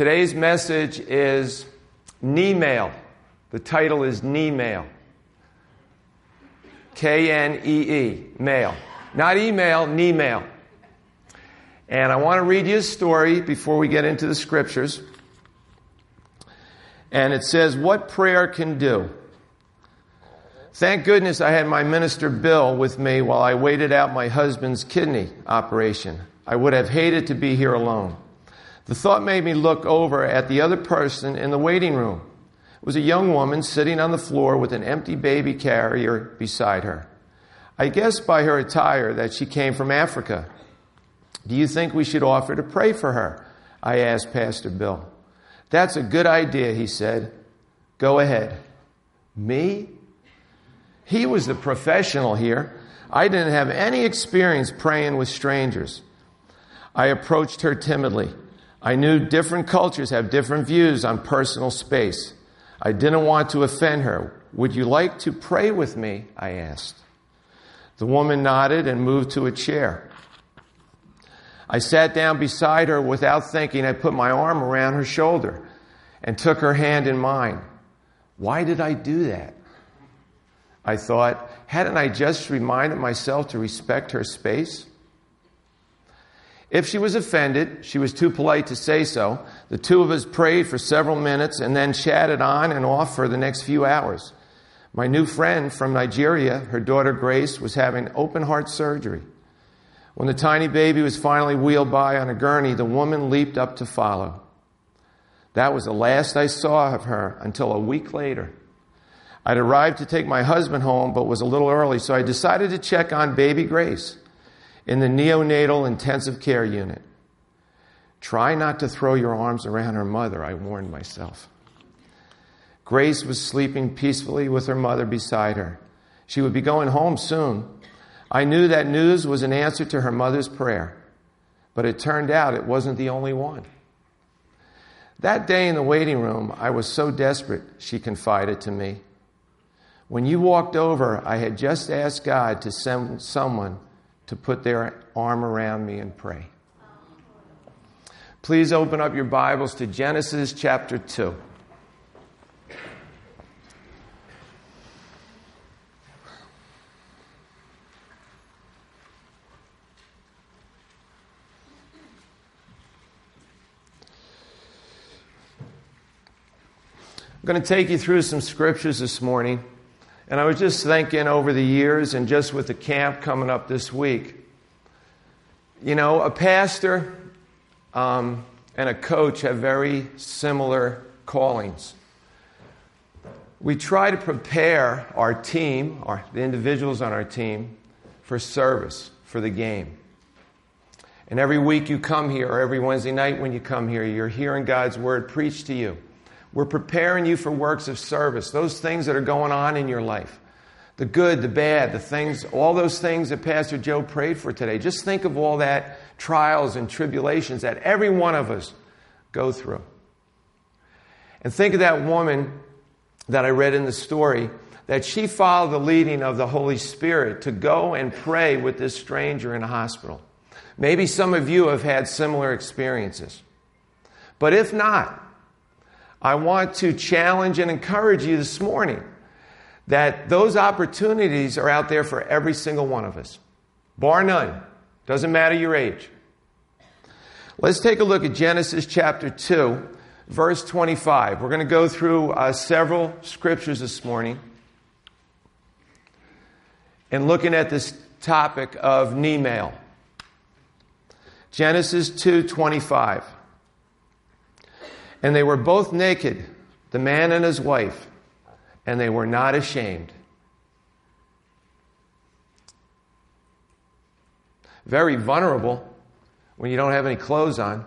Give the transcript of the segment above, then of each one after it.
Today's message is knee mail. The title is knee mail. K N E E, mail. Not email, knee mail. And I want to read you a story before we get into the scriptures. And it says, What prayer can do. Thank goodness I had my minister Bill with me while I waited out my husband's kidney operation. I would have hated to be here alone. The thought made me look over at the other person in the waiting room. It was a young woman sitting on the floor with an empty baby carrier beside her. I guessed by her attire that she came from Africa. Do you think we should offer to pray for her? I asked Pastor Bill. That's a good idea, he said. Go ahead. Me? He was the professional here. I didn't have any experience praying with strangers. I approached her timidly. I knew different cultures have different views on personal space. I didn't want to offend her. Would you like to pray with me? I asked. The woman nodded and moved to a chair. I sat down beside her without thinking. I put my arm around her shoulder and took her hand in mine. Why did I do that? I thought, hadn't I just reminded myself to respect her space? If she was offended, she was too polite to say so. The two of us prayed for several minutes and then chatted on and off for the next few hours. My new friend from Nigeria, her daughter Grace, was having open heart surgery. When the tiny baby was finally wheeled by on a gurney, the woman leaped up to follow. That was the last I saw of her until a week later. I'd arrived to take my husband home, but was a little early, so I decided to check on baby Grace in the neonatal intensive care unit. Try not to throw your arms around her mother, I warned myself. Grace was sleeping peacefully with her mother beside her. She would be going home soon. I knew that news was an answer to her mother's prayer, but it turned out it wasn't the only one. That day in the waiting room, I was so desperate, she confided to me. When you walked over, I had just asked God to send someone to put their arm around me and pray. Please open up your Bibles to Genesis chapter 2. I'm going to take you through some scriptures this morning. And I was just thinking over the years and just with the camp coming up this week, you know, a pastor um, and a coach have very similar callings. We try to prepare our team, our, the individuals on our team, for service, for the game. And every week you come here, or every Wednesday night when you come here, you're hearing God's word preached to you. We're preparing you for works of service, those things that are going on in your life. The good, the bad, the things, all those things that Pastor Joe prayed for today. Just think of all that trials and tribulations that every one of us go through. And think of that woman that I read in the story that she followed the leading of the Holy Spirit to go and pray with this stranger in a hospital. Maybe some of you have had similar experiences. But if not, I want to challenge and encourage you this morning that those opportunities are out there for every single one of us, bar none. Doesn't matter your age. Let's take a look at Genesis chapter 2, verse 25. We're going to go through uh, several scriptures this morning and looking at this topic of knee mail. Genesis 2:25. And they were both naked, the man and his wife, and they were not ashamed. Very vulnerable when you don't have any clothes on.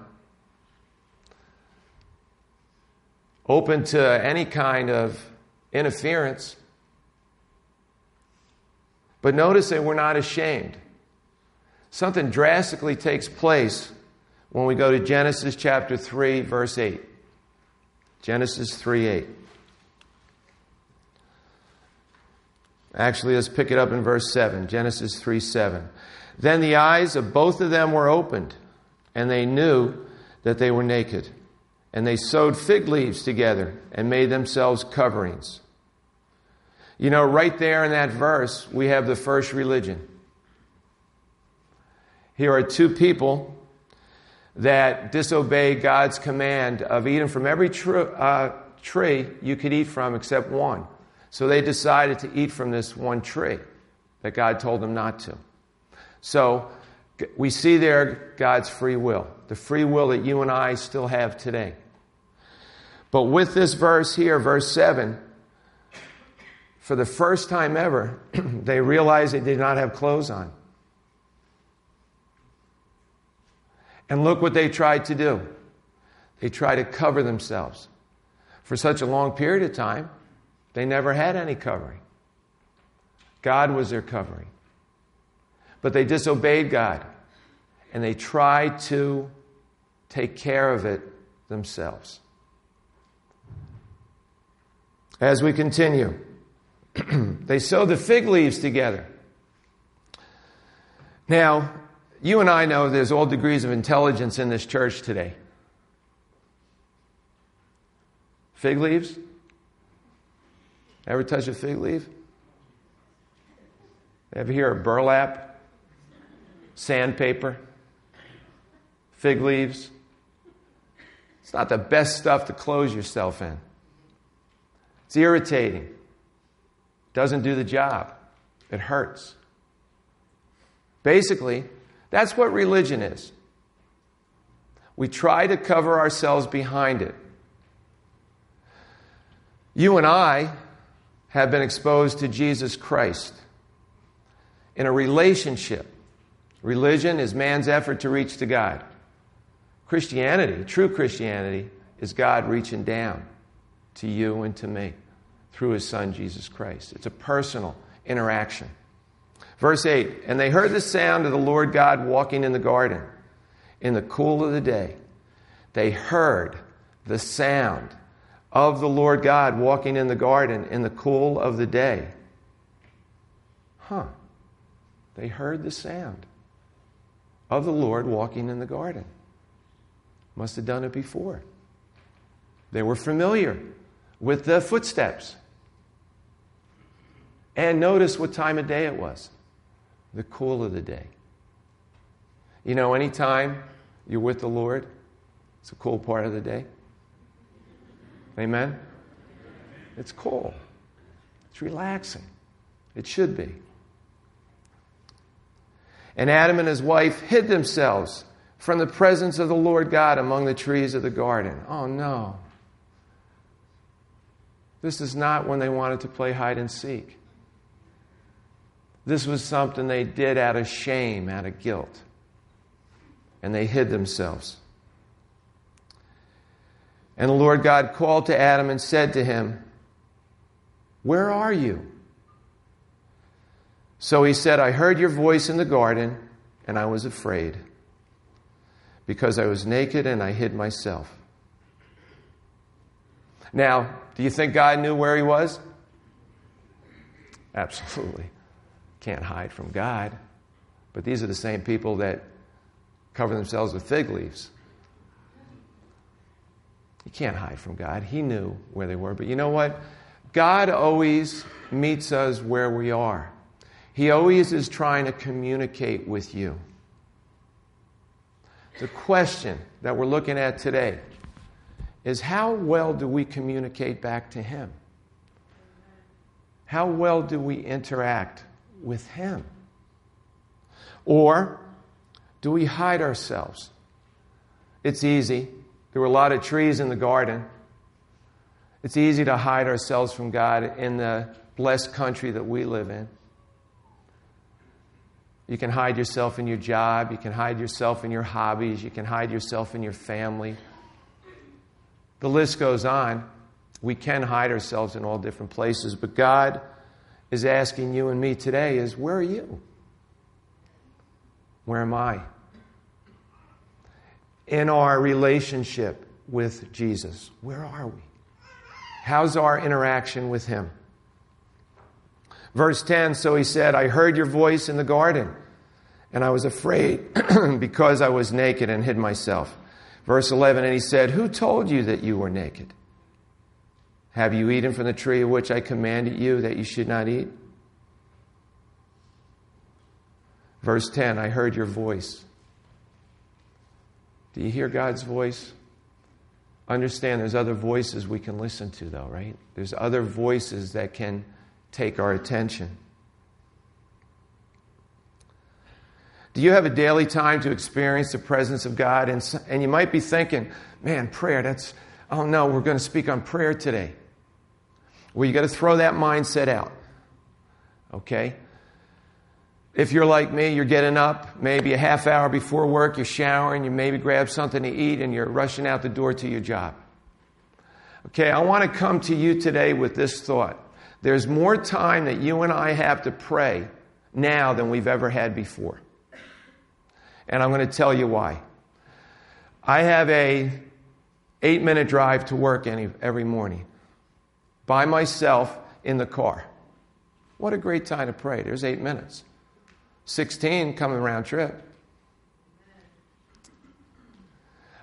Open to any kind of interference. But notice they were not ashamed. Something drastically takes place when we go to Genesis chapter 3, verse 8. Genesis 3 8. Actually, let's pick it up in verse 7. Genesis 3 7. Then the eyes of both of them were opened, and they knew that they were naked. and they sewed fig leaves together and made themselves coverings. You know, right there in that verse, we have the first religion. Here are two people that disobey God's command of eating from every tr- uh, tree you could eat from except one. So they decided to eat from this one tree that God told them not to. So we see there God's free will, the free will that you and I still have today. But with this verse here, verse 7, for the first time ever, they realized they did not have clothes on. And look what they tried to do. They tried to cover themselves. For such a long period of time, they never had any covering. God was their covering. But they disobeyed God and they tried to take care of it themselves. As we continue, they sew the fig leaves together. Now, you and I know there's all degrees of intelligence in this church today. Fig leaves? Ever touch a fig leaf? Ever hear of burlap? Sandpaper? Fig leaves? It's not the best stuff to close yourself in. It's irritating. Doesn't do the job. It hurts. Basically, that's what religion is. We try to cover ourselves behind it. You and I have been exposed to Jesus Christ in a relationship. Religion is man's effort to reach to God. Christianity, true Christianity, is God reaching down to you and to me through his son, Jesus Christ. It's a personal interaction. Verse 8 And they heard the sound of the Lord God walking in the garden in the cool of the day. They heard the sound of the Lord God walking in the garden in the cool of the day. Huh. They heard the sound of the Lord walking in the garden. Must have done it before. They were familiar with the footsteps. And notice what time of day it was the cool of the day. You know, anytime you're with the Lord, it's a cool part of the day. Amen? It's cool. It's relaxing. It should be. And Adam and his wife hid themselves from the presence of the Lord God among the trees of the garden. Oh no. This is not when they wanted to play hide and seek. This was something they did out of shame, out of guilt. And they hid themselves. And the Lord God called to Adam and said to him, Where are you? So he said, I heard your voice in the garden, and I was afraid, because I was naked and I hid myself. Now, do you think God knew where he was? Absolutely can't hide from God. But these are the same people that cover themselves with fig leaves. You can't hide from God. He knew where they were. But you know what? God always meets us where we are. He always is trying to communicate with you. The question that we're looking at today is how well do we communicate back to Him? How well do we interact with Him? Or do we hide ourselves? It's easy. There were a lot of trees in the garden. It's easy to hide ourselves from God in the blessed country that we live in. You can hide yourself in your job. You can hide yourself in your hobbies. You can hide yourself in your family. The list goes on. We can hide ourselves in all different places, but God is asking you and me today is where are you? Where am I? In our relationship with Jesus, where are we? How's our interaction with Him? Verse 10 So he said, I heard your voice in the garden, and I was afraid because I was naked and hid myself. Verse 11, and he said, Who told you that you were naked? Have you eaten from the tree of which I commanded you that you should not eat? Verse 10, I heard your voice. Do you hear God's voice? Understand there's other voices we can listen to, though, right? There's other voices that can take our attention. Do you have a daily time to experience the presence of God? And, and you might be thinking, man, prayer, that's, oh no, we're going to speak on prayer today. Well, you got to throw that mindset out. Okay? If you're like me, you're getting up maybe a half hour before work, you're showering, you maybe grab something to eat, and you're rushing out the door to your job. Okay, I want to come to you today with this thought. There's more time that you and I have to pray now than we've ever had before. And I'm going to tell you why. I have a 8 minute drive to work any, every morning by myself in the car. What a great time to pray. There's 8 minutes. 16 coming round trip.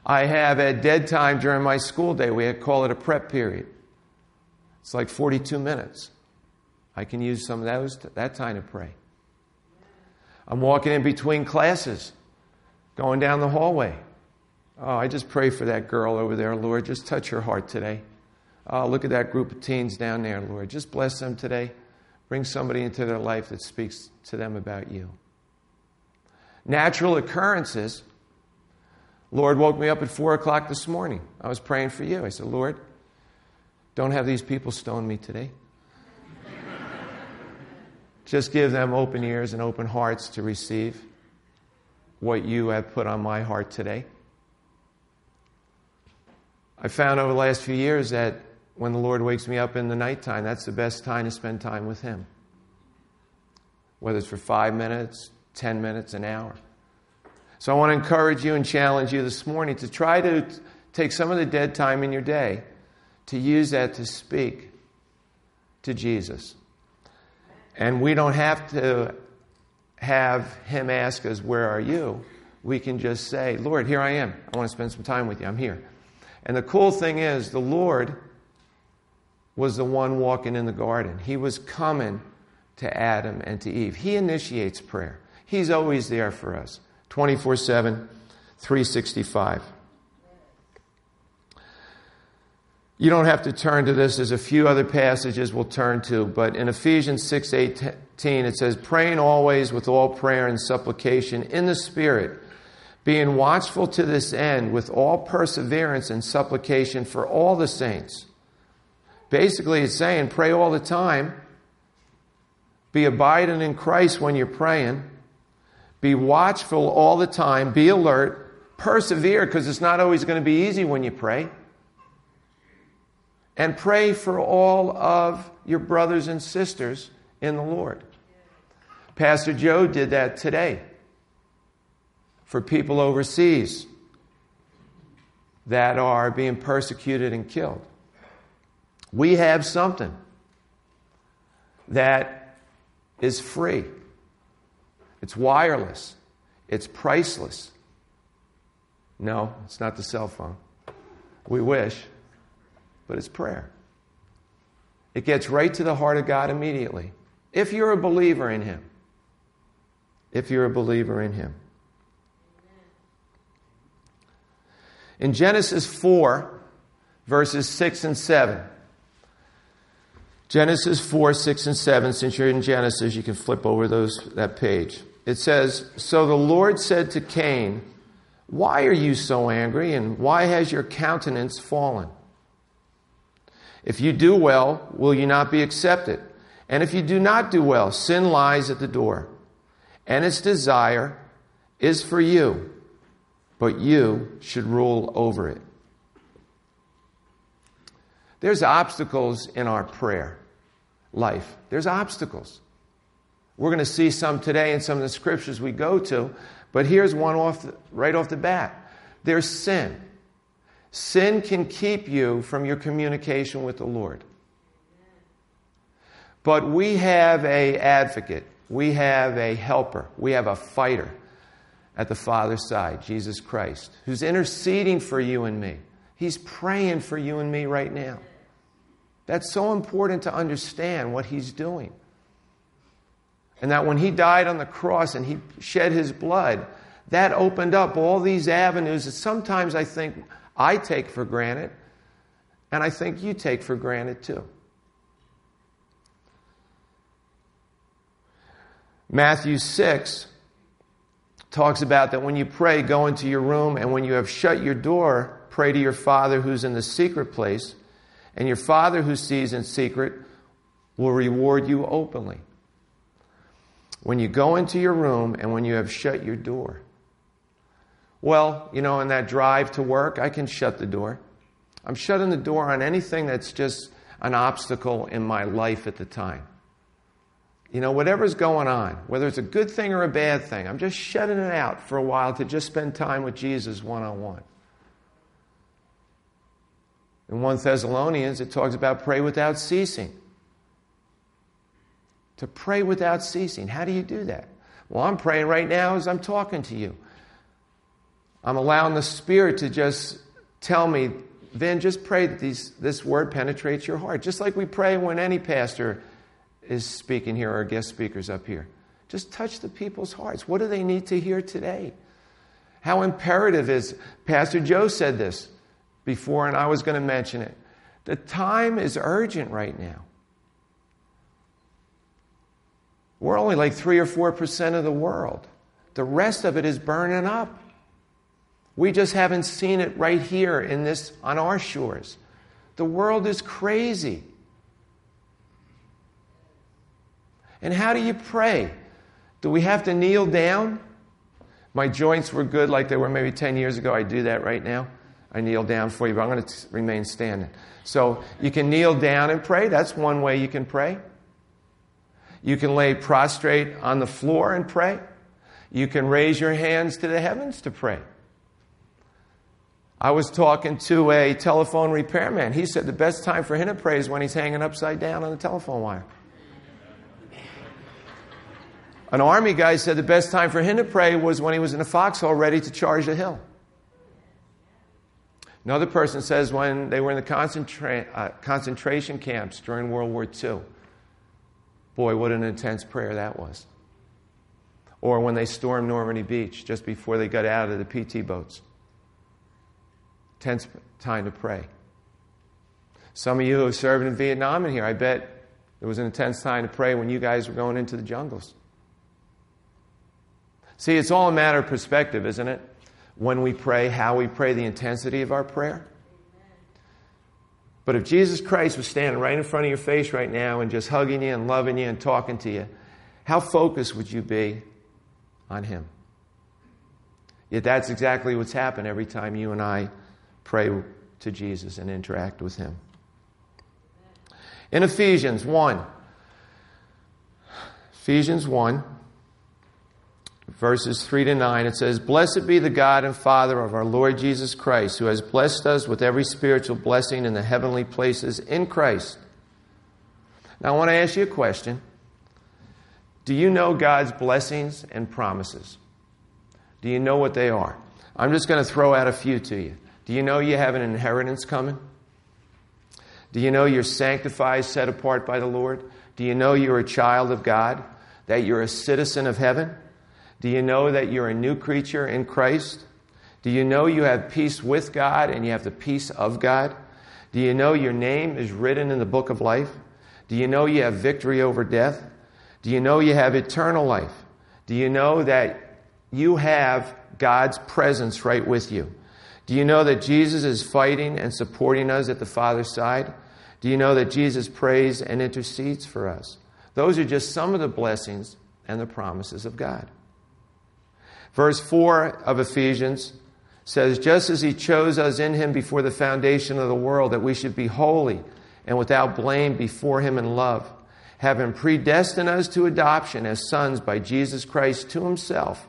I have a dead time during my school day. We call it a prep period. It's like 42 minutes. I can use some of those, that time to pray. I'm walking in between classes going down the hallway. Oh, I just pray for that girl over there, Lord. Just touch her heart today. Oh, look at that group of teens down there, Lord. Just bless them today. Bring somebody into their life that speaks to them about you. Natural occurrences. Lord woke me up at 4 o'clock this morning. I was praying for you. I said, Lord, don't have these people stone me today. Just give them open ears and open hearts to receive what you have put on my heart today. I found over the last few years that when the Lord wakes me up in the nighttime, that's the best time to spend time with Him. Whether it's for five minutes, 10 minutes, an hour. So I want to encourage you and challenge you this morning to try to take some of the dead time in your day to use that to speak to Jesus. And we don't have to have him ask us, Where are you? We can just say, Lord, here I am. I want to spend some time with you. I'm here. And the cool thing is, the Lord was the one walking in the garden. He was coming to Adam and to Eve. He initiates prayer. He's always there for us 24 7, 365. You don't have to turn to this. There's a few other passages we'll turn to, but in Ephesians 6 18, it says, Praying always with all prayer and supplication in the Spirit, being watchful to this end with all perseverance and supplication for all the saints. Basically, it's saying pray all the time, be abiding in Christ when you're praying, be watchful all the time, be alert, persevere because it's not always going to be easy when you pray. And pray for all of your brothers and sisters in the Lord. Pastor Joe did that today for people overseas that are being persecuted and killed. We have something that is free. It's wireless. It's priceless. No, it's not the cell phone. We wish but it's prayer. It gets right to the heart of God immediately. If you're a believer in Him. If you're a believer in Him. In Genesis 4, verses 6 and 7. Genesis 4, 6 and 7. Since you're in Genesis, you can flip over those, that page. It says, So the Lord said to Cain, Why are you so angry, and why has your countenance fallen? If you do well, will you not be accepted? And if you do not do well, sin lies at the door, and its desire is for you, but you should rule over it. There's obstacles in our prayer life. There's obstacles. We're going to see some today in some of the scriptures we go to, but here's one off the, right off the bat. There's sin. Sin can keep you from your communication with the Lord. But we have a advocate. We have a helper. We have a fighter. at the Father's side, Jesus Christ, who's interceding for you and me. He's praying for you and me right now. That's so important to understand what He's doing. And that when He died on the cross and He shed His blood, that opened up all these avenues that sometimes I think I take for granted, and I think you take for granted too. Matthew 6 talks about that when you pray, go into your room, and when you have shut your door, pray to your Father who's in the secret place, and your Father who sees in secret will reward you openly. When you go into your room and when you have shut your door. Well, you know, in that drive to work, I can shut the door. I'm shutting the door on anything that's just an obstacle in my life at the time. You know, whatever's going on, whether it's a good thing or a bad thing, I'm just shutting it out for a while to just spend time with Jesus one on one. In 1 Thessalonians, it talks about pray without ceasing. To pray without ceasing. How do you do that? Well, I'm praying right now as I'm talking to you. I'm allowing the Spirit to just tell me, Vin, just pray that these, this word penetrates your heart. Just like we pray when any pastor is speaking here or guest speakers up here. Just touch the people's hearts. What do they need to hear today? How imperative is, Pastor Joe said this before, and I was going to mention it. The time is urgent right now. We're only like 3 or 4% of the world. The rest of it is burning up. We just haven't seen it right here in this on our shores. The world is crazy. And how do you pray? Do we have to kneel down? My joints were good like they were maybe 10 years ago. I do that right now. I kneel down for you, but I'm going to remain standing. So you can kneel down and pray. That's one way you can pray. You can lay prostrate on the floor and pray. You can raise your hands to the heavens to pray. I was talking to a telephone repairman. He said the best time for him to pray is when he's hanging upside down on the telephone wire. An army guy said the best time for him to pray was when he was in a foxhole ready to charge a hill. Another person says when they were in the concentra- uh, concentration camps during World War II. Boy, what an intense prayer that was. Or when they stormed Normandy Beach just before they got out of the PT boats. Tense time to pray. Some of you who have served in Vietnam in here, I bet it was an intense time to pray when you guys were going into the jungles. See, it's all a matter of perspective, isn't it? When we pray, how we pray, the intensity of our prayer. But if Jesus Christ was standing right in front of your face right now and just hugging you and loving you and talking to you, how focused would you be on Him? Yet that's exactly what's happened every time you and I pray to Jesus and interact with Him. In Ephesians 1, Ephesians 1, verses 3 to 9, it says, Blessed be the God and Father of our Lord Jesus Christ, who has blessed us with every spiritual blessing in the heavenly places in Christ. Now, I want to ask you a question. Do you know God's blessings and promises? Do you know what they are? I'm just going to throw out a few to you. Do you know you have an inheritance coming? Do you know you're sanctified, set apart by the Lord? Do you know you're a child of God? That you're a citizen of heaven? Do you know that you're a new creature in Christ? Do you know you have peace with God and you have the peace of God? Do you know your name is written in the book of life? Do you know you have victory over death? Do you know you have eternal life? Do you know that you have God's presence right with you? Do you know that Jesus is fighting and supporting us at the Father's side? Do you know that Jesus prays and intercedes for us? Those are just some of the blessings and the promises of God. Verse 4 of Ephesians says, Just as he chose us in him before the foundation of the world, that we should be holy and without blame before him in love, having predestined us to adoption as sons by Jesus Christ to himself,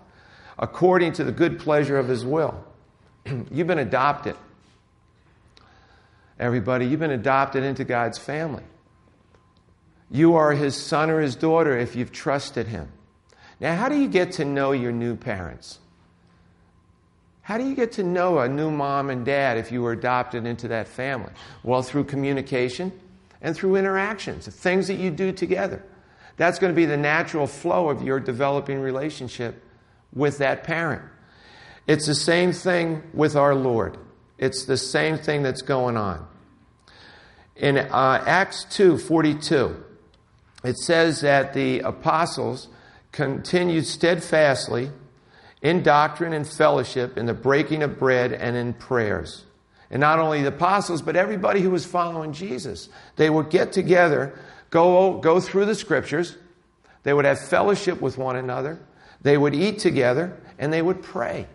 according to the good pleasure of his will. you've been adopted. Everybody, you've been adopted into God's family. You are his son or his daughter if you've trusted him. Now, how do you get to know your new parents? How do you get to know a new mom and dad if you were adopted into that family? Well, through communication and through interactions, things that you do together. That's going to be the natural flow of your developing relationship with that parent. It's the same thing with our Lord. It's the same thing that's going on. In uh, Acts 2 42, it says that the apostles continued steadfastly in doctrine and fellowship, in the breaking of bread, and in prayers. And not only the apostles, but everybody who was following Jesus. They would get together, go, go through the scriptures, they would have fellowship with one another, they would eat together, and they would pray.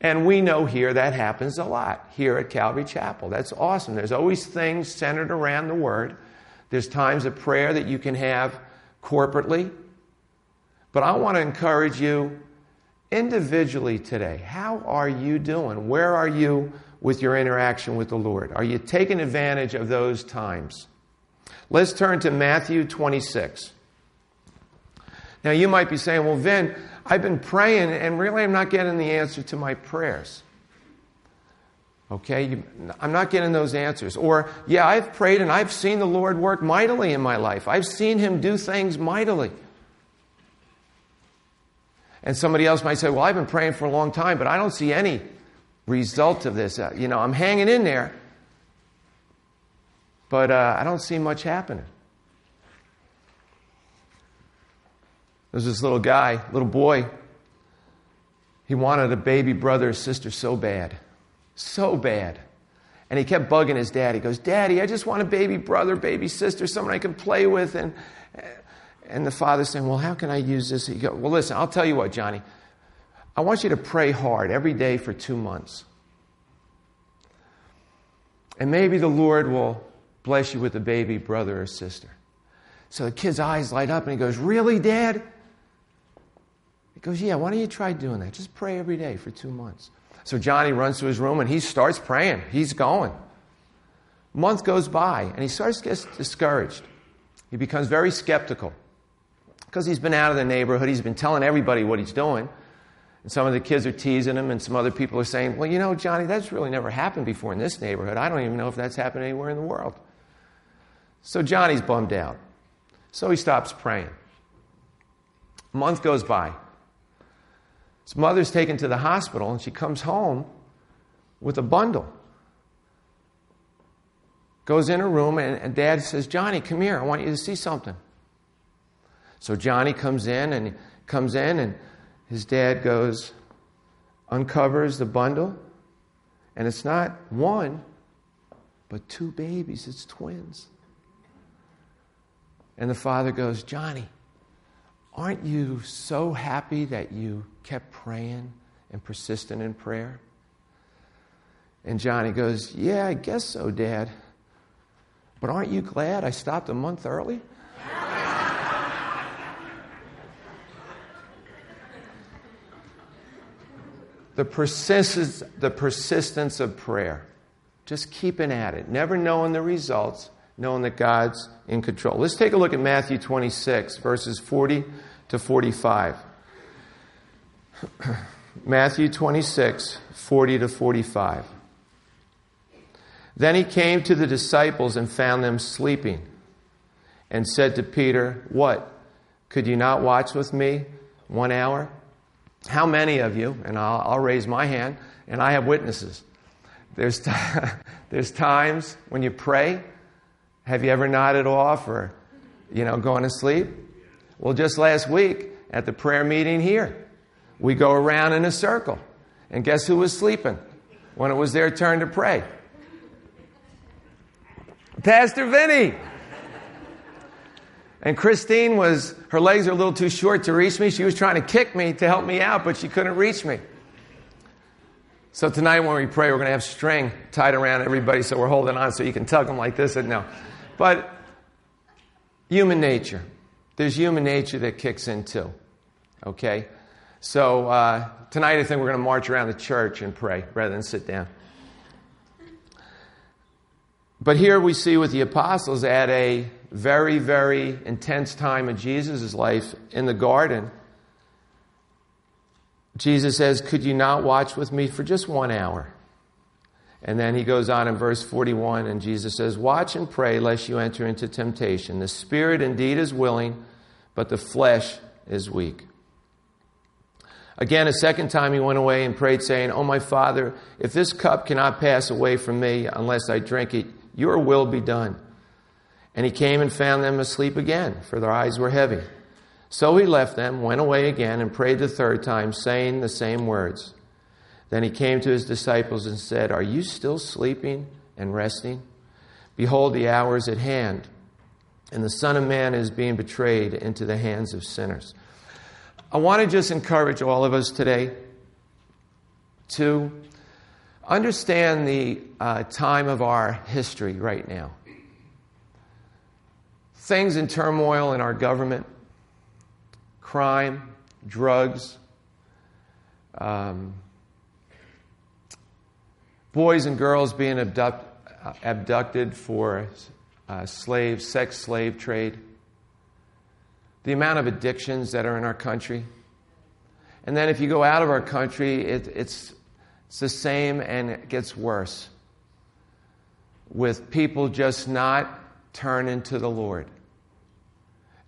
And we know here that happens a lot here at Calvary Chapel. That's awesome. There's always things centered around the Word. There's times of prayer that you can have corporately. But I want to encourage you individually today. How are you doing? Where are you with your interaction with the Lord? Are you taking advantage of those times? Let's turn to Matthew 26. Now, you might be saying, well, Vin, I've been praying and really I'm not getting the answer to my prayers. Okay? I'm not getting those answers. Or, yeah, I've prayed and I've seen the Lord work mightily in my life. I've seen Him do things mightily. And somebody else might say, well, I've been praying for a long time, but I don't see any result of this. Uh, you know, I'm hanging in there, but uh, I don't see much happening. There's this little guy, little boy. He wanted a baby brother or sister so bad. So bad. And he kept bugging his dad. He goes, Daddy, I just want a baby brother, baby sister, someone I can play with. And, and the father's saying, Well, how can I use this? He goes, Well, listen, I'll tell you what, Johnny. I want you to pray hard every day for two months. And maybe the Lord will bless you with a baby brother or sister. So the kid's eyes light up and he goes, Really, Dad? He goes, Yeah, why don't you try doing that? Just pray every day for two months. So Johnny runs to his room and he starts praying. He's going. Month goes by and he starts to get discouraged. He becomes very skeptical because he's been out of the neighborhood. He's been telling everybody what he's doing. And some of the kids are teasing him, and some other people are saying, Well, you know, Johnny, that's really never happened before in this neighborhood. I don't even know if that's happened anywhere in the world. So Johnny's bummed out. So he stops praying. A month goes by. His mother's taken to the hospital and she comes home with a bundle. Goes in her room and, and dad says, Johnny, come here. I want you to see something. So Johnny comes in and comes in and his dad goes, uncovers the bundle, and it's not one, but two babies. It's twins. And the father goes, Johnny, Aren't you so happy that you kept praying and persistent in prayer? And Johnny goes, Yeah, I guess so, Dad. But aren't you glad I stopped a month early? the, persistence, the persistence of prayer. Just keeping at it, never knowing the results, knowing that God's in control. Let's take a look at Matthew 26, verses 40 to 45. Matthew 26, 40 to 45. Then he came to the disciples and found them sleeping and said to Peter, What? Could you not watch with me one hour? How many of you, and I'll, I'll raise my hand, and I have witnesses. There's, t- there's times when you pray have you ever nodded off or, you know, going to sleep? Well, just last week at the prayer meeting here, we go around in a circle. And guess who was sleeping when it was their turn to pray? Pastor Vinny. And Christine was, her legs are a little too short to reach me. She was trying to kick me to help me out, but she couldn't reach me. So tonight when we pray, we're going to have string tied around everybody so we're holding on so you can tug them like this and no. But human nature. There's human nature that kicks in too. Okay? So uh, tonight I think we're going to march around the church and pray rather than sit down. But here we see with the apostles at a very, very intense time of Jesus' life in the garden, Jesus says, Could you not watch with me for just one hour? And then he goes on in verse 41, and Jesus says, Watch and pray lest you enter into temptation. The spirit indeed is willing, but the flesh is weak. Again, a second time he went away and prayed, saying, Oh, my Father, if this cup cannot pass away from me unless I drink it, your will be done. And he came and found them asleep again, for their eyes were heavy. So he left them, went away again, and prayed the third time, saying the same words. Then he came to his disciples and said, Are you still sleeping and resting? Behold, the hour is at hand, and the Son of Man is being betrayed into the hands of sinners. I want to just encourage all of us today to understand the uh, time of our history right now. Things in turmoil in our government, crime, drugs, um, boys and girls being abduct, uh, abducted for uh, slave, sex slave trade the amount of addictions that are in our country. And then if you go out of our country, it, it's, it's the same and it gets worse with people just not turning to the Lord,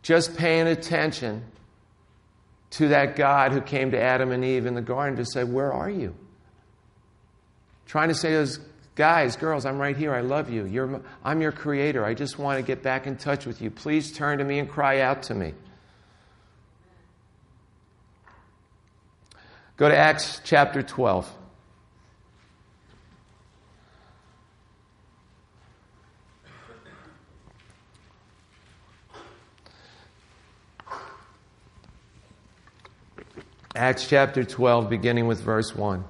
just paying attention to that God who came to Adam and Eve in the garden to say, Where are you? Trying to say to those guys, girls, I'm right here. I love you. You're, I'm your creator. I just want to get back in touch with you. Please turn to me and cry out to me. Go to Acts chapter 12. Acts chapter 12, beginning with verse 1.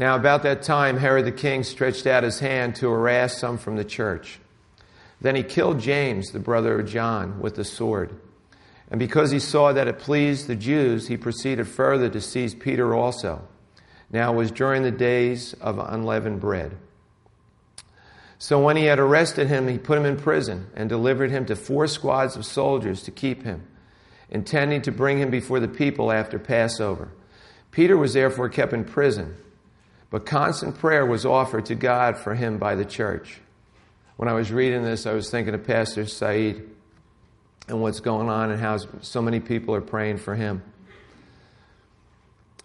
Now, about that time, Herod the king stretched out his hand to harass some from the church. Then he killed James, the brother of John, with the sword. And because he saw that it pleased the Jews, he proceeded further to seize Peter also. Now it was during the days of unleavened bread. So when he had arrested him, he put him in prison and delivered him to four squads of soldiers to keep him, intending to bring him before the people after Passover. Peter was therefore kept in prison, but constant prayer was offered to God for him by the church. When I was reading this, I was thinking of Pastor Saeed and what's going on and how so many people are praying for him.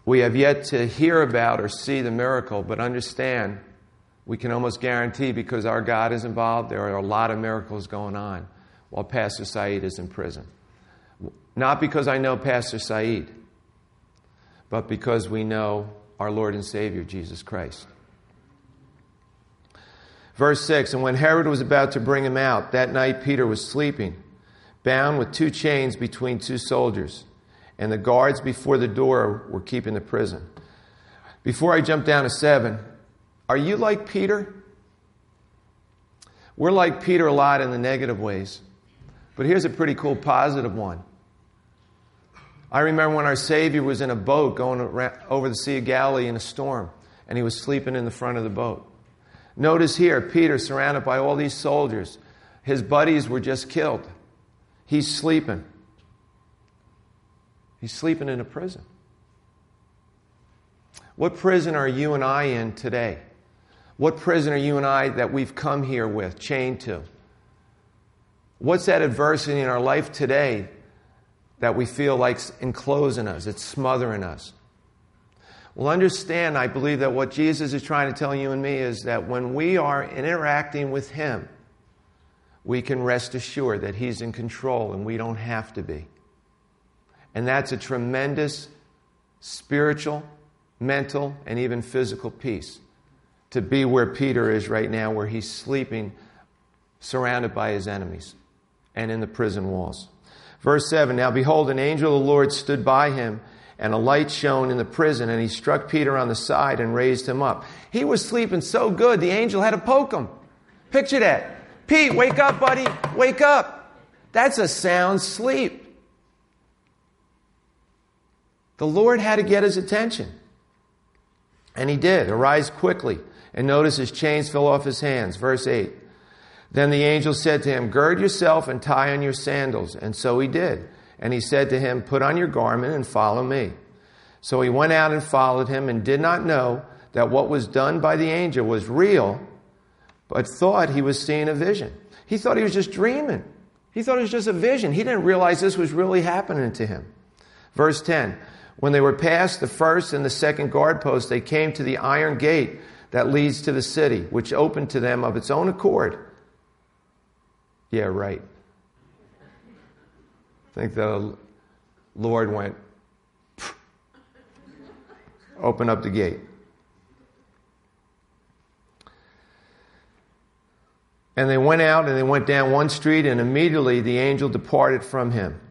We have yet to hear about or see the miracle, but understand we can almost guarantee because our God is involved, there are a lot of miracles going on while Pastor Saeed is in prison. Not because I know Pastor Saeed, but because we know our Lord and Savior, Jesus Christ. Verse 6 And when Herod was about to bring him out, that night Peter was sleeping bound with two chains between two soldiers, and the guards before the door were keeping the prison. Before I jump down to seven, are you like Peter? We're like Peter a lot in the negative ways, but here's a pretty cool positive one. I remember when our Savior was in a boat going over the Sea of Galilee in a storm, and he was sleeping in the front of the boat. Notice here, Peter surrounded by all these soldiers. His buddies were just killed. He's sleeping. He's sleeping in a prison. What prison are you and I in today? What prison are you and I that we've come here with, chained to? What's that adversity in our life today that we feel like enclosing us, it's smothering us? Well, understand, I believe that what Jesus is trying to tell you and me is that when we are interacting with Him, we can rest assured that He's in control and we don't have to be. And that's a tremendous spiritual, mental, and even physical peace to be where Peter is right now, where he's sleeping surrounded by his enemies and in the prison walls. Verse 7 Now behold, an angel of the Lord stood by him, and a light shone in the prison, and he struck Peter on the side and raised him up. He was sleeping so good, the angel had to poke him. Picture that. Pete, wake up, buddy. Wake up. That's a sound sleep. The Lord had to get his attention. And he did. Arise quickly. And notice his chains fell off his hands. Verse 8. Then the angel said to him, Gird yourself and tie on your sandals. And so he did. And he said to him, Put on your garment and follow me. So he went out and followed him and did not know that what was done by the angel was real, but thought he was seeing a vision. He thought he was just dreaming. He thought it was just a vision. He didn't realize this was really happening to him. Verse 10 When they were past the first and the second guard post, they came to the iron gate that leads to the city, which opened to them of its own accord. Yeah, right. I think the Lord went, open up the gate. And they went out and they went down one street, and immediately the angel departed from him.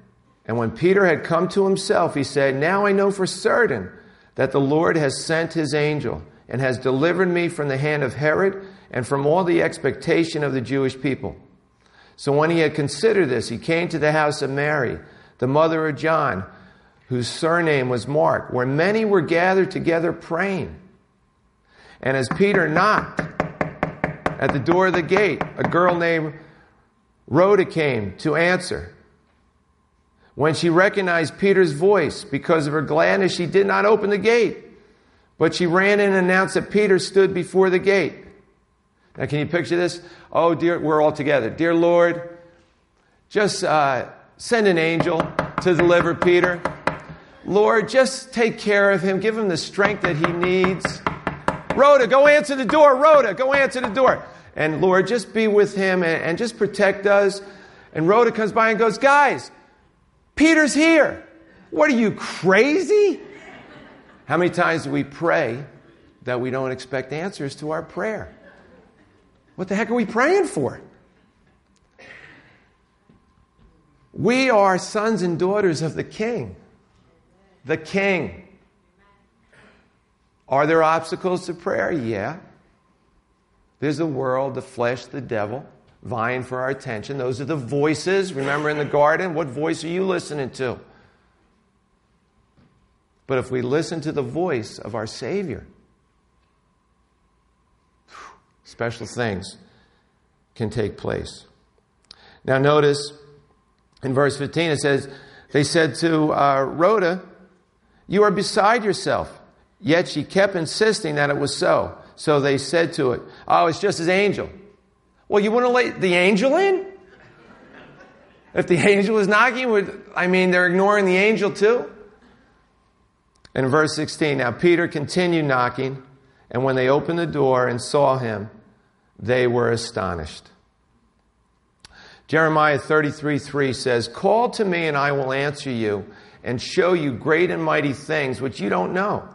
And when Peter had come to himself, he said, Now I know for certain that the Lord has sent his angel and has delivered me from the hand of Herod and from all the expectation of the Jewish people. So when he had considered this, he came to the house of Mary, the mother of John, whose surname was Mark, where many were gathered together praying. And as Peter knocked, at the door of the gate, a girl named Rhoda came to answer. When she recognized Peter's voice because of her gladness, she did not open the gate, but she ran in and announced that Peter stood before the gate. Now, can you picture this? Oh, dear, we're all together. Dear Lord, just uh, send an angel to deliver Peter. Lord, just take care of him. Give him the strength that he needs. Rhoda, go answer the door. Rhoda, go answer the door. And Lord, just be with him and, and just protect us. And Rhoda comes by and goes, Guys, Peter's here. What are you, crazy? How many times do we pray that we don't expect answers to our prayer? What the heck are we praying for? We are sons and daughters of the King. The King. Are there obstacles to prayer? Yeah. There's the world, the flesh, the devil vying for our attention. Those are the voices. Remember in the garden, what voice are you listening to? But if we listen to the voice of our Savior, special things can take place. Now, notice in verse 15 it says, They said to uh, Rhoda, You are beside yourself. Yet she kept insisting that it was so. So they said to it, Oh, it's just his angel. Well, you wouldn't let the angel in? If the angel is knocking, would, I mean, they're ignoring the angel too? In verse 16, now Peter continued knocking, and when they opened the door and saw him, they were astonished. Jeremiah 33 3 says, Call to me, and I will answer you and show you great and mighty things which you don't know.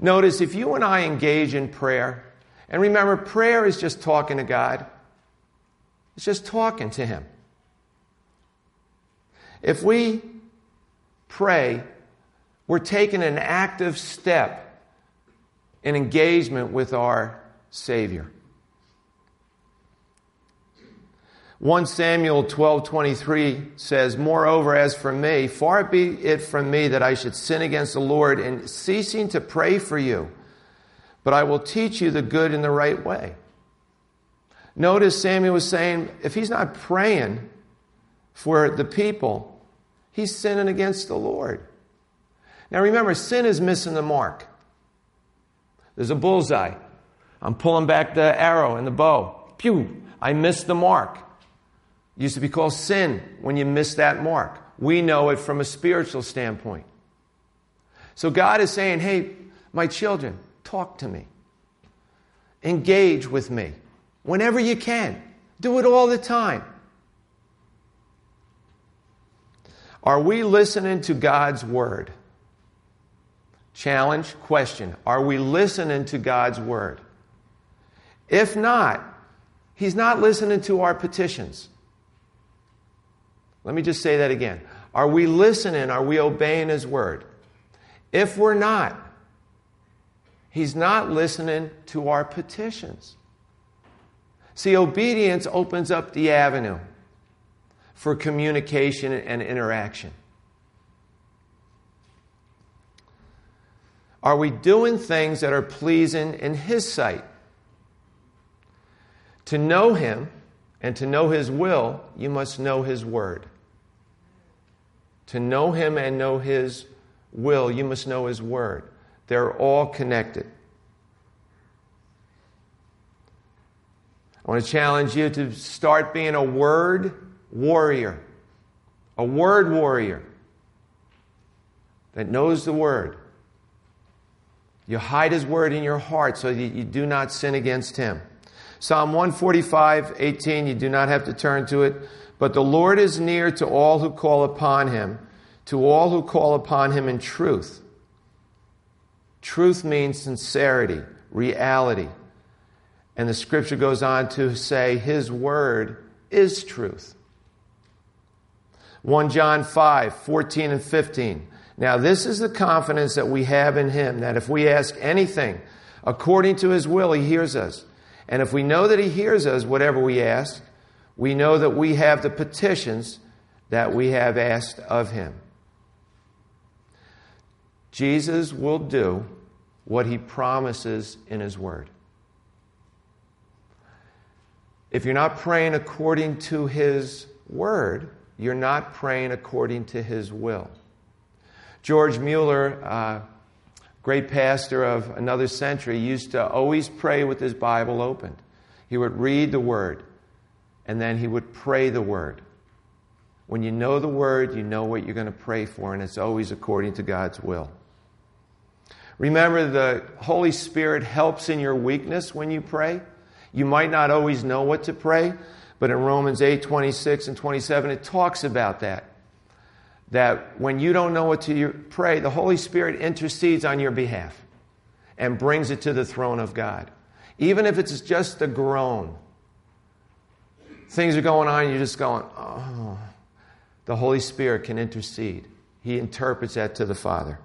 Notice if you and I engage in prayer, and remember, prayer is just talking to God, it's just talking to Him. If we pray, we're taking an active step in engagement with our Savior. 1 Samuel 12:23 says, "Moreover, as for me, far be it from me that I should sin against the Lord in ceasing to pray for you, but I will teach you the good and the right way." Notice Samuel was saying, if he's not praying for the people, he's sinning against the Lord. Now remember, sin is missing the mark. There's a bullseye. I'm pulling back the arrow and the bow. Pew! I missed the mark. It used to be called sin when you miss that mark. We know it from a spiritual standpoint. So God is saying, hey, my children, talk to me. Engage with me whenever you can. Do it all the time. Are we listening to God's word? Challenge, question. Are we listening to God's word? If not, He's not listening to our petitions. Let me just say that again. Are we listening? Are we obeying His word? If we're not, He's not listening to our petitions. See, obedience opens up the avenue for communication and interaction. Are we doing things that are pleasing in His sight? To know Him and to know His will, you must know His Word to know Him and know His will, you must know His Word. They're all connected. I want to challenge you to start being a word warrior. A word warrior that knows the word. You hide his word in your heart so that you do not sin against him. Psalm 145, 18, you do not have to turn to it. But the Lord is near to all who call upon him, to all who call upon him in truth. Truth means sincerity, reality. And the scripture goes on to say, His word is truth. 1 John 5, 14 and 15. Now, this is the confidence that we have in Him, that if we ask anything according to His will, He hears us. And if we know that He hears us, whatever we ask, we know that we have the petitions that we have asked of Him. Jesus will do what He promises in His Word. If you're not praying according to His word, you're not praying according to His will. George Mueller, uh, great pastor of another century, used to always pray with his Bible opened. He would read the word, and then he would pray the word. When you know the word, you know what you're going to pray for, and it's always according to God's will. Remember, the Holy Spirit helps in your weakness when you pray. You might not always know what to pray, but in Romans 8 26 and 27, it talks about that. That when you don't know what to pray, the Holy Spirit intercedes on your behalf and brings it to the throne of God. Even if it's just a groan, things are going on, and you're just going, oh, the Holy Spirit can intercede. He interprets that to the Father.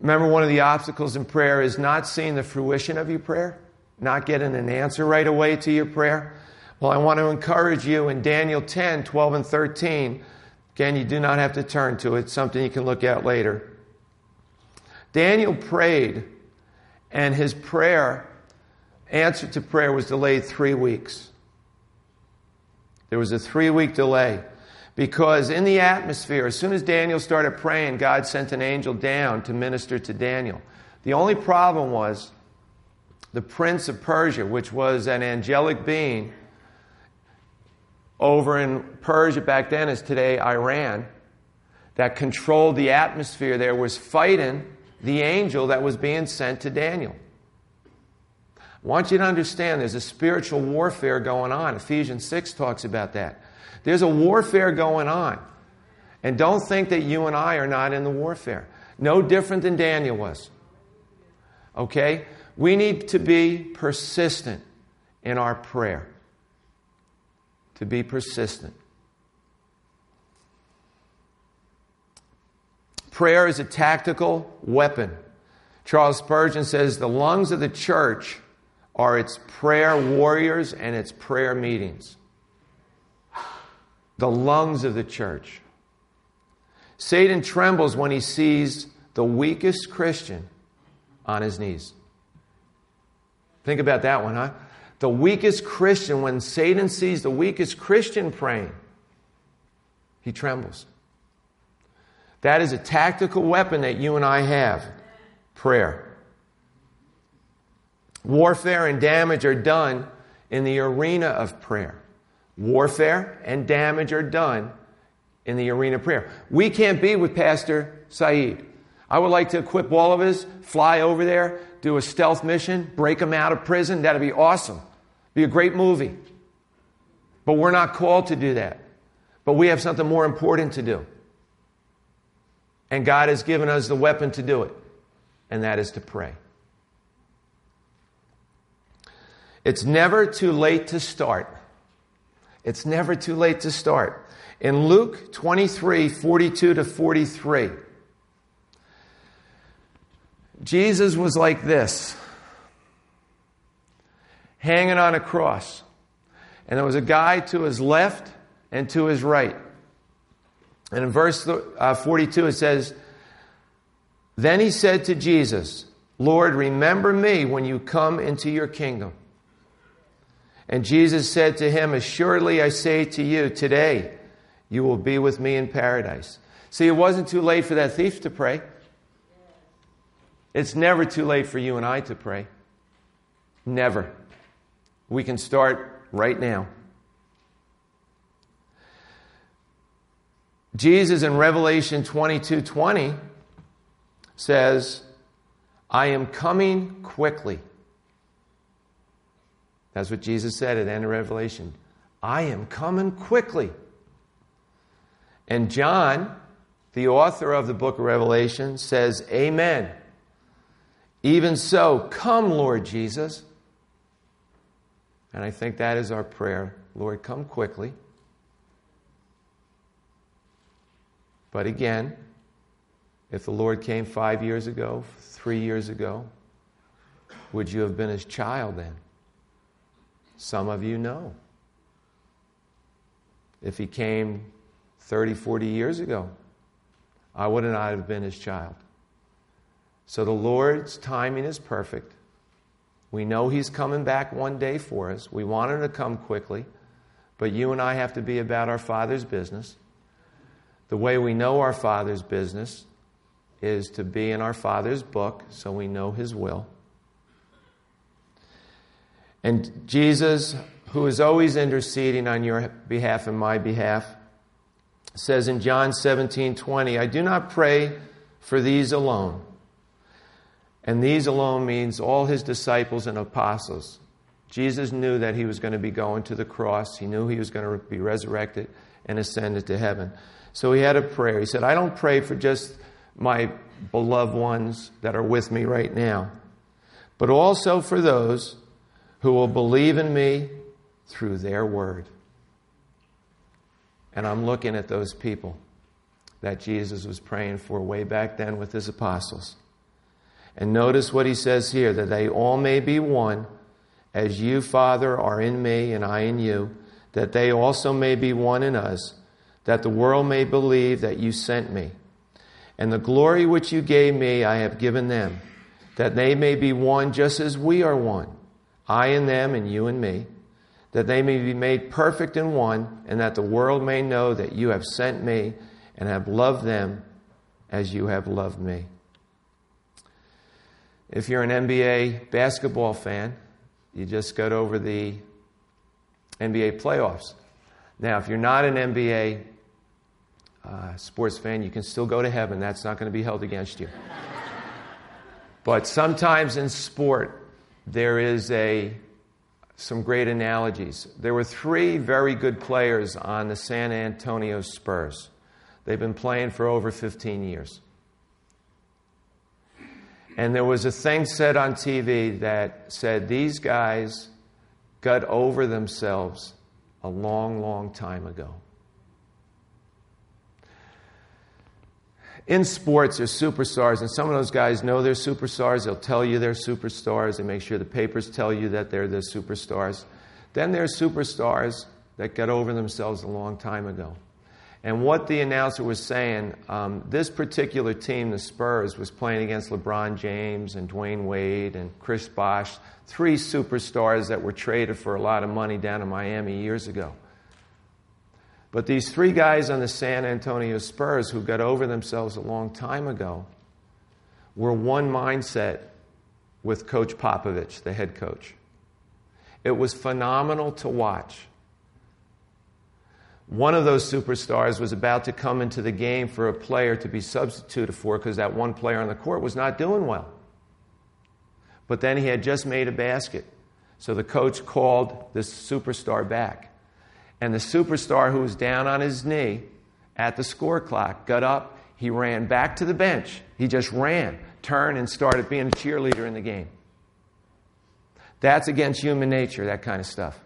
Remember, one of the obstacles in prayer is not seeing the fruition of your prayer, not getting an answer right away to your prayer. Well, I want to encourage you in Daniel 10, 12, and 13. Again, you do not have to turn to it, it's something you can look at later. Daniel prayed, and his prayer, answer to prayer, was delayed three weeks. There was a three week delay. Because in the atmosphere, as soon as Daniel started praying, God sent an angel down to minister to Daniel. The only problem was the prince of Persia, which was an angelic being over in Persia back then, as today Iran, that controlled the atmosphere there, was fighting the angel that was being sent to Daniel. I want you to understand there's a spiritual warfare going on. Ephesians 6 talks about that. There's a warfare going on. And don't think that you and I are not in the warfare. No different than Daniel was. Okay? We need to be persistent in our prayer. To be persistent. Prayer is a tactical weapon. Charles Spurgeon says the lungs of the church are its prayer warriors and its prayer meetings the lungs of the church. Satan trembles when he sees the weakest Christian on his knees. Think about that one, huh? The weakest Christian, when Satan sees the weakest Christian praying, he trembles. That is a tactical weapon that you and I have prayer. Warfare and damage are done in the arena of prayer. Warfare and damage are done in the arena of prayer. We can't be with Pastor Saeed. I would like to equip all of us, fly over there, do a stealth mission, break him out of prison. That'd be awesome. Be a great movie. But we're not called to do that. But we have something more important to do. And God has given us the weapon to do it, and that is to pray. It's never too late to start. It's never too late to start. In Luke 23 42 to 43, Jesus was like this, hanging on a cross. And there was a guy to his left and to his right. And in verse uh, 42, it says, Then he said to Jesus, Lord, remember me when you come into your kingdom. And Jesus said to him, Assuredly I say to you, today You will be with me in paradise. See, it wasn't too late for that thief to pray. It's never too late for you and I to pray. Never. We can start right now. Jesus in Revelation 22 20 says, I am coming quickly. That's what Jesus said at the end of Revelation. I am coming quickly. And John, the author of the book of Revelation, says, Amen. Even so, come, Lord Jesus. And I think that is our prayer. Lord, come quickly. But again, if the Lord came five years ago, three years ago, would you have been his child then? Some of you know. If he came 30, 40 years ago, I would not have been his child. So the Lord's timing is perfect. We know he's coming back one day for us. We want him to come quickly, but you and I have to be about our Father's business. The way we know our Father's business is to be in our Father's book so we know His will. And Jesus, who is always interceding on your behalf and my behalf, says in John 17 20, I do not pray for these alone. And these alone means all his disciples and apostles. Jesus knew that he was going to be going to the cross, he knew he was going to be resurrected and ascended to heaven. So he had a prayer. He said, I don't pray for just my beloved ones that are with me right now, but also for those who will believe in me through their word. And I'm looking at those people that Jesus was praying for way back then with his apostles. And notice what he says here that they all may be one, as you, Father, are in me and I in you, that they also may be one in us that the world may believe that you sent me. And the glory which you gave me, I have given them, that they may be one just as we are one, I and them and you and me, that they may be made perfect in one, and that the world may know that you have sent me and have loved them as you have loved me. If you're an NBA basketball fan, you just got over the NBA playoffs. Now, if you're not an NBA uh, sports fan, you can still go to heaven. That's not going to be held against you. but sometimes in sport, there is a some great analogies. There were three very good players on the San Antonio Spurs. They've been playing for over 15 years. And there was a thing said on TV that said these guys got over themselves a long, long time ago. in sports, there's superstars, and some of those guys know they're superstars. They'll tell you they're superstars. They make sure the papers tell you that they're the superstars. Then there's superstars that got over themselves a long time ago. And what the announcer was saying, um, this particular team, the Spurs, was playing against LeBron James and Dwyane Wade and Chris Bosh, three superstars that were traded for a lot of money down in Miami years ago. But these three guys on the San Antonio Spurs who got over themselves a long time ago were one mindset with Coach Popovich, the head coach. It was phenomenal to watch. One of those superstars was about to come into the game for a player to be substituted for because that one player on the court was not doing well. But then he had just made a basket. So the coach called this superstar back. And the superstar who was down on his knee at the score clock got up. He ran back to the bench. He just ran, turned, and started being a cheerleader in the game. That's against human nature, that kind of stuff.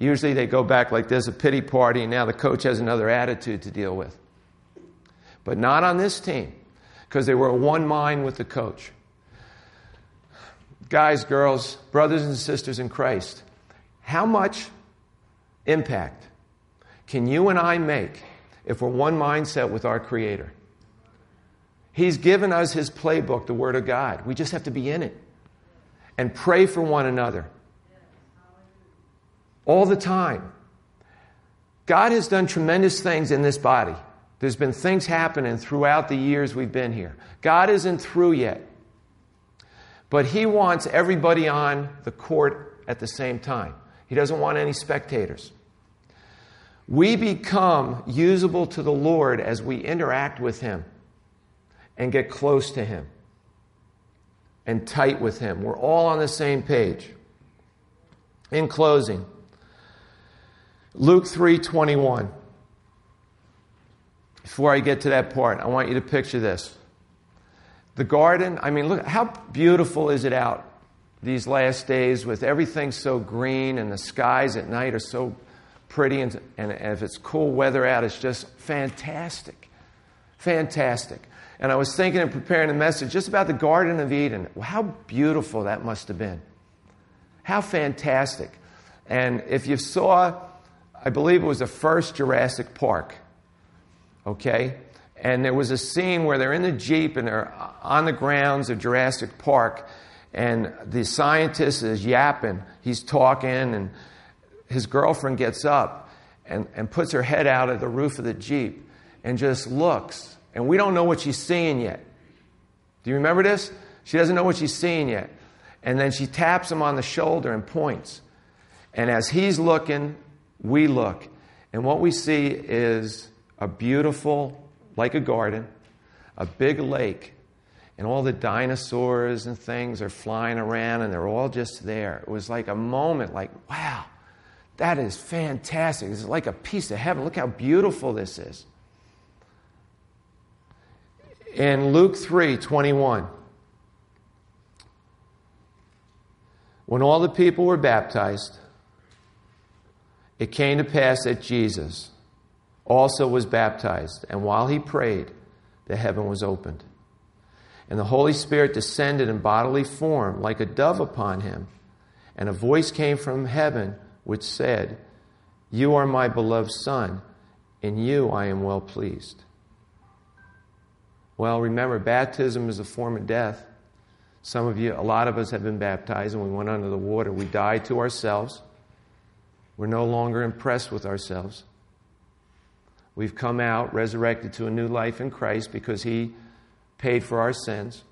Usually they go back like there's a pity party, and now the coach has another attitude to deal with. But not on this team, because they were one mind with the coach. Guys, girls, brothers and sisters in Christ, how much impact can you and I make if we're one mindset with our Creator? He's given us His playbook, the Word of God. We just have to be in it and pray for one another all the time. God has done tremendous things in this body. There's been things happening throughout the years we've been here. God isn't through yet. But He wants everybody on the court at the same time. He doesn't want any spectators. We become usable to the Lord as we interact with Him and get close to Him and tight with Him. We're all on the same page. In closing, Luke 3:21. Before I get to that part, I want you to picture this. The garden, I mean, look how beautiful is it out these last days with everything so green and the skies at night are so pretty and, and if it's cool weather out, it's just fantastic. Fantastic. And I was thinking and preparing a message just about the Garden of Eden. How beautiful that must have been. How fantastic. And if you saw, I believe it was the first Jurassic Park, okay? And there was a scene where they're in the Jeep and they're on the grounds of Jurassic Park, and the scientist is yapping. He's talking, and his girlfriend gets up and, and puts her head out of the roof of the Jeep and just looks. And we don't know what she's seeing yet. Do you remember this? She doesn't know what she's seeing yet. And then she taps him on the shoulder and points. And as he's looking, we look. And what we see is a beautiful, like a garden, a big lake. And all the dinosaurs and things are flying around and they're all just there. It was like a moment, like, wow, that is fantastic. It's like a piece of heaven. Look how beautiful this is. In Luke 3 21, when all the people were baptized, it came to pass that Jesus also was baptized, and while he prayed, the heaven was opened. And the Holy Spirit descended in bodily form like a dove upon him, and a voice came from heaven which said, You are my beloved Son, in you I am well pleased. Well, remember, baptism is a form of death. Some of you, a lot of us have been baptized and we went under the water. We died to ourselves. We're no longer impressed with ourselves. We've come out resurrected to a new life in Christ because He paid for our sins.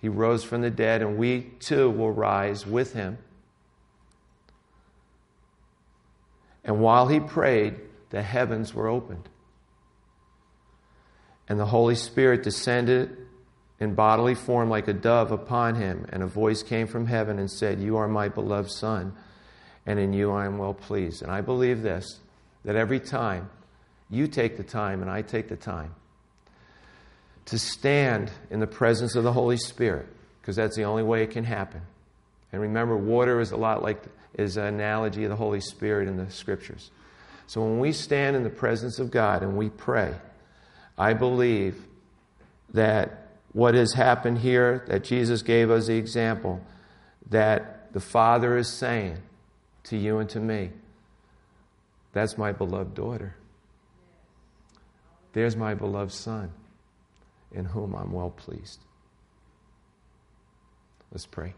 He rose from the dead, and we too will rise with Him. And while he prayed, the heavens were opened. And the Holy Spirit descended in bodily form like a dove upon him, and a voice came from heaven and said, You are my beloved Son, and in you I am well pleased. And I believe this that every time you take the time and I take the time to stand in the presence of the Holy Spirit, because that's the only way it can happen. And remember, water is a lot like is an analogy of the Holy Spirit in the scriptures. So when we stand in the presence of God and we pray, I believe that what has happened here, that Jesus gave us the example, that the Father is saying to you and to me, that's my beloved daughter. There's my beloved Son, in whom I'm well pleased. Let's pray.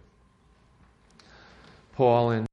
Paul in